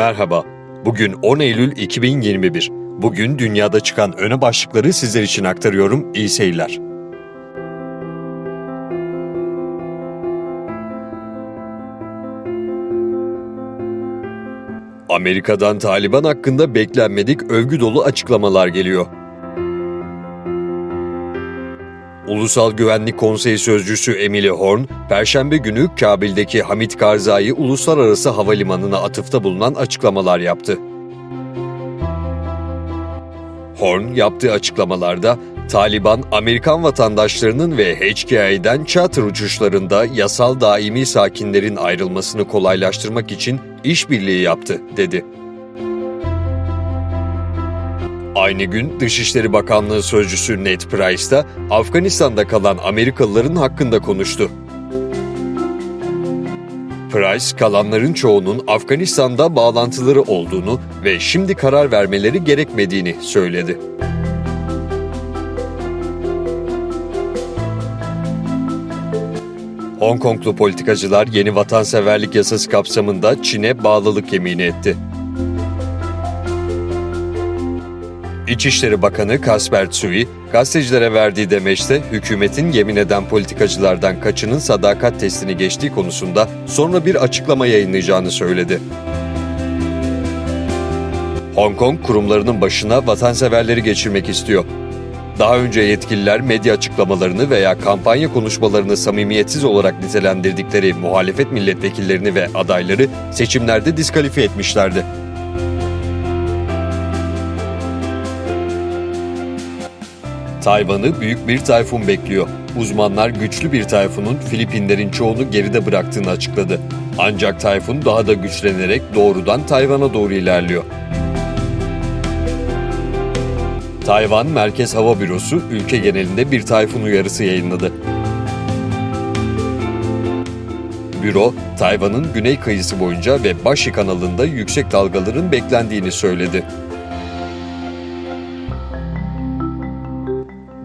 Merhaba. Bugün 10 Eylül 2021. Bugün dünyada çıkan öne başlıkları sizler için aktarıyorum. İyi seyirler. Amerika'dan Taliban hakkında beklenmedik övgü dolu açıklamalar geliyor. Ulusal Güvenlik Konseyi Sözcüsü Emily Horn, Perşembe günü Kabil'deki Hamid Karzai Uluslararası Havalimanı'na atıfta bulunan açıklamalar yaptı. Horn yaptığı açıklamalarda Taliban, Amerikan vatandaşlarının ve HKI'den charter uçuşlarında yasal daimi sakinlerin ayrılmasını kolaylaştırmak için işbirliği yaptı, dedi. Aynı gün Dışişleri Bakanlığı Sözcüsü Ned Price da Afganistan'da kalan Amerikalıların hakkında konuştu. Price, kalanların çoğunun Afganistan'da bağlantıları olduğunu ve şimdi karar vermeleri gerekmediğini söyledi. Hong Konglu politikacılar yeni vatanseverlik yasası kapsamında Çin'e bağlılık yemini etti. İçişleri Bakanı Kasper Tsui, gazetecilere verdiği demeçte hükümetin yemin eden politikacılardan kaçının sadakat testini geçtiği konusunda sonra bir açıklama yayınlayacağını söyledi. Hong Kong kurumlarının başına vatanseverleri geçirmek istiyor. Daha önce yetkililer medya açıklamalarını veya kampanya konuşmalarını samimiyetsiz olarak nitelendirdikleri muhalefet milletvekillerini ve adayları seçimlerde diskalifiye etmişlerdi. Tayvan'ı büyük bir tayfun bekliyor. Uzmanlar güçlü bir tayfunun Filipinlerin çoğunu geride bıraktığını açıkladı. Ancak tayfun daha da güçlenerek doğrudan Tayvan'a doğru ilerliyor. Tayvan Merkez Hava Bürosu ülke genelinde bir tayfun uyarısı yayınladı. Büro, Tayvan'ın güney kıyısı boyunca ve Başı kanalında yüksek dalgaların beklendiğini söyledi.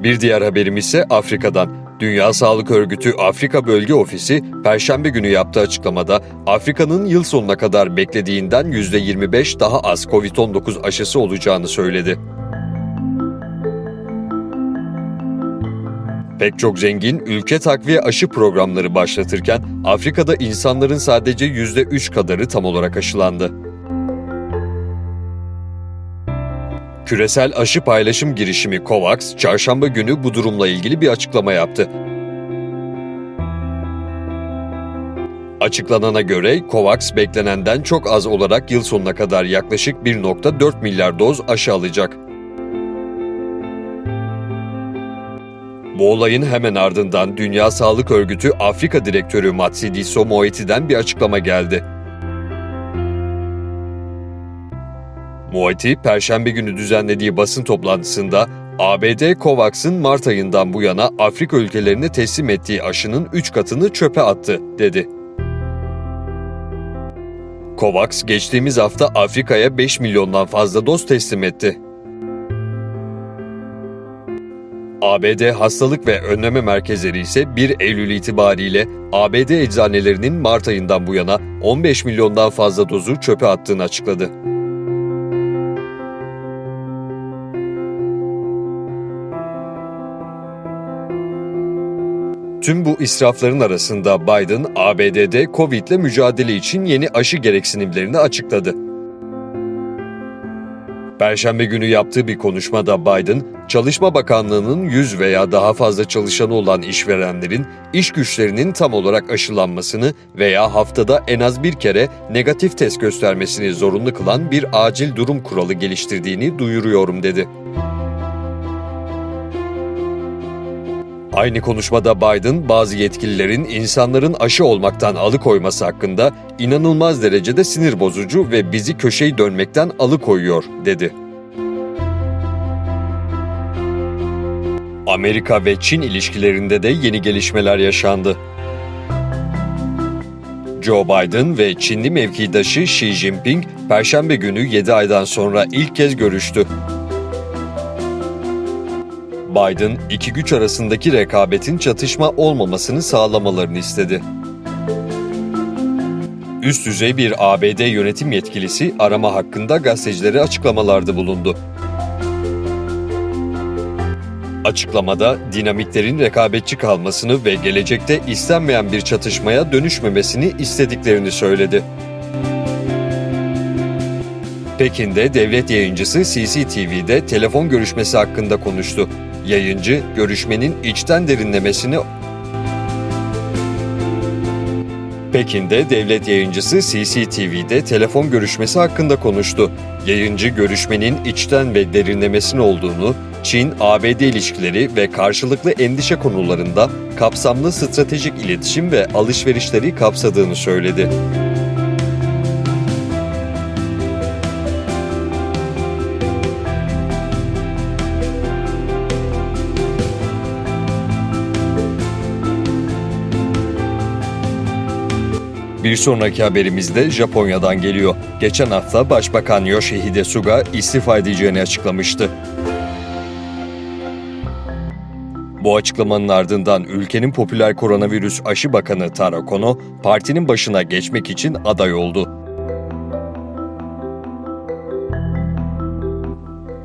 Bir diğer haberim ise Afrika'dan. Dünya Sağlık Örgütü Afrika Bölge Ofisi, Perşembe günü yaptığı açıklamada Afrika'nın yıl sonuna kadar beklediğinden %25 daha az COVID-19 aşısı olacağını söyledi. Pek çok zengin ülke takviye aşı programları başlatırken Afrika'da insanların sadece %3 kadarı tam olarak aşılandı. Küresel aşı paylaşım girişimi COVAX, çarşamba günü bu durumla ilgili bir açıklama yaptı. Açıklanana göre COVAX beklenenden çok az olarak yıl sonuna kadar yaklaşık 1.4 milyar doz aşı alacak. Bu olayın hemen ardından Dünya Sağlık Örgütü Afrika Direktörü Matshidiso Moeti'den bir açıklama geldi. Moeti, Perşembe günü düzenlediği basın toplantısında ABD COVAX'ın Mart ayından bu yana Afrika ülkelerine teslim ettiği aşının 3 katını çöpe attı, dedi. COVAX geçtiğimiz hafta Afrika'ya 5 milyondan fazla doz teslim etti. ABD Hastalık ve Önleme Merkezleri ise 1 Eylül itibariyle ABD eczanelerinin Mart ayından bu yana 15 milyondan fazla dozu çöpe attığını açıkladı. Tüm bu israfların arasında Biden, ABD'de Covid ile mücadele için yeni aşı gereksinimlerini açıkladı. Perşembe günü yaptığı bir konuşmada Biden, Çalışma Bakanlığı'nın 100 veya daha fazla çalışanı olan işverenlerin iş güçlerinin tam olarak aşılanmasını veya haftada en az bir kere negatif test göstermesini zorunlu kılan bir acil durum kuralı geliştirdiğini duyuruyorum dedi. Aynı konuşmada Biden, bazı yetkililerin insanların aşı olmaktan alıkoyması hakkında inanılmaz derecede sinir bozucu ve bizi köşeyi dönmekten alıkoyuyor, dedi. Amerika ve Çin ilişkilerinde de yeni gelişmeler yaşandı. Joe Biden ve Çinli mevkidaşı Xi Jinping, Perşembe günü 7 aydan sonra ilk kez görüştü. Biden, iki güç arasındaki rekabetin çatışma olmamasını sağlamalarını istedi. Üst düzey bir ABD yönetim yetkilisi arama hakkında gazetecilere açıklamalarda bulundu. Açıklamada dinamiklerin rekabetçi kalmasını ve gelecekte istenmeyen bir çatışmaya dönüşmemesini istediklerini söyledi. Pekin'de devlet yayıncısı CCTV'de telefon görüşmesi hakkında konuştu. Yayıncı, görüşmenin içten derinlemesini Pekin'de devlet yayıncısı CCTV'de telefon görüşmesi hakkında konuştu. Yayıncı görüşmenin içten ve derinlemesine olduğunu, Çin-ABD ilişkileri ve karşılıklı endişe konularında kapsamlı stratejik iletişim ve alışverişleri kapsadığını söyledi. Bir sonraki haberimizde Japonya'dan geliyor. Geçen hafta Başbakan Yoshihide Suga istifa edeceğini açıklamıştı. Bu açıklamanın ardından ülkenin popüler koronavirüs aşı bakanı Taro Kono, partinin başına geçmek için aday oldu.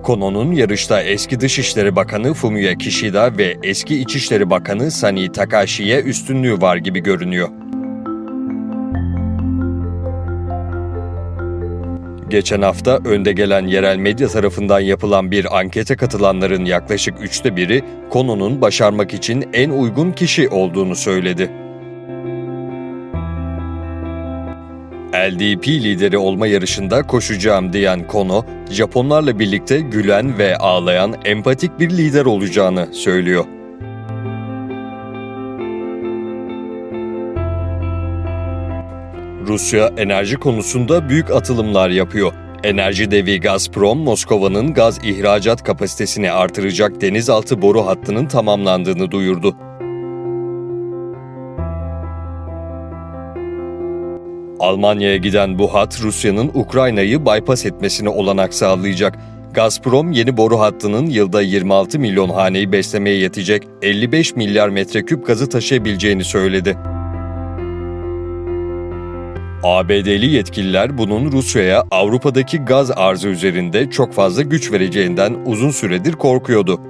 Kono'nun yarışta eski Dışişleri Bakanı Fumio Kishida ve eski İçişleri Bakanı Sani Takashi'ye üstünlüğü var gibi görünüyor. Geçen hafta önde gelen yerel medya tarafından yapılan bir ankete katılanların yaklaşık üçte biri konunun başarmak için en uygun kişi olduğunu söyledi. LDP lideri olma yarışında koşacağım diyen Kono, Japonlarla birlikte gülen ve ağlayan empatik bir lider olacağını söylüyor. Rusya enerji konusunda büyük atılımlar yapıyor. Enerji devi Gazprom, Moskova'nın gaz ihracat kapasitesini artıracak denizaltı boru hattının tamamlandığını duyurdu. Almanya'ya giden bu hat Rusya'nın Ukrayna'yı bypass etmesine olanak sağlayacak. Gazprom yeni boru hattının yılda 26 milyon haneyi beslemeye yetecek 55 milyar metreküp gazı taşıyabileceğini söyledi. ABD'li yetkililer bunun Rusya'ya Avrupa'daki gaz arzı üzerinde çok fazla güç vereceğinden uzun süredir korkuyordu.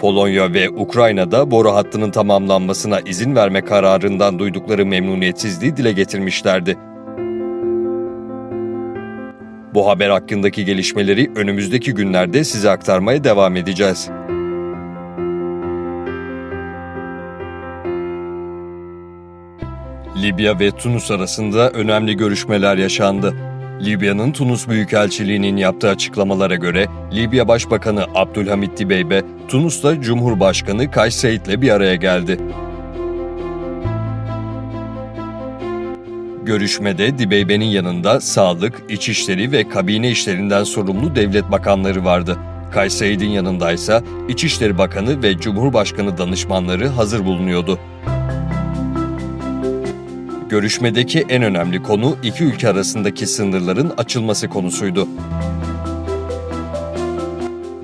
Polonya ve Ukrayna'da boru hattının tamamlanmasına izin verme kararından duydukları memnuniyetsizliği dile getirmişlerdi. Bu haber hakkındaki gelişmeleri önümüzdeki günlerde size aktarmaya devam edeceğiz. Libya ve Tunus arasında önemli görüşmeler yaşandı. Libya'nın Tunus Büyükelçiliği'nin yaptığı açıklamalara göre Libya Başbakanı Abdülhamit Dibeybe, Tunus'ta Cumhurbaşkanı Kays Said'le bir araya geldi. Görüşmede Dibeybe'nin yanında sağlık, içişleri ve kabine işlerinden sorumlu devlet bakanları vardı. Kays Said'in yanındaysa İçişleri Bakanı ve Cumhurbaşkanı danışmanları hazır bulunuyordu. Görüşmedeki en önemli konu iki ülke arasındaki sınırların açılması konusuydu.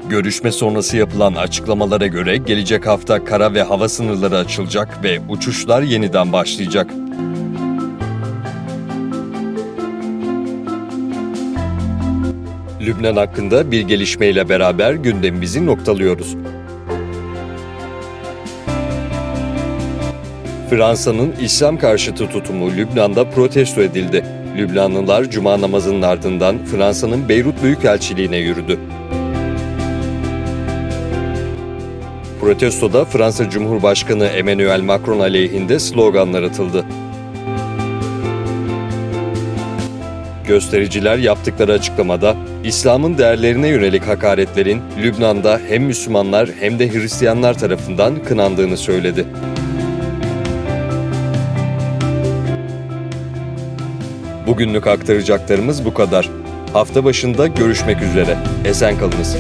Görüşme sonrası yapılan açıklamalara göre gelecek hafta kara ve hava sınırları açılacak ve uçuşlar yeniden başlayacak. Lübnan hakkında bir gelişmeyle beraber gündemimizi noktalıyoruz. Fransa'nın İslam karşıtı tutumu Lübnan'da protesto edildi. Lübnanlılar cuma namazının ardından Fransa'nın Beyrut Büyükelçiliğine yürüdü. Protestoda Fransa Cumhurbaşkanı Emmanuel Macron aleyhinde sloganlar atıldı. Göstericiler yaptıkları açıklamada İslam'ın değerlerine yönelik hakaretlerin Lübnan'da hem Müslümanlar hem de Hristiyanlar tarafından kınandığını söyledi. Bugünlük aktaracaklarımız bu kadar. Hafta başında görüşmek üzere. Esen kalınız.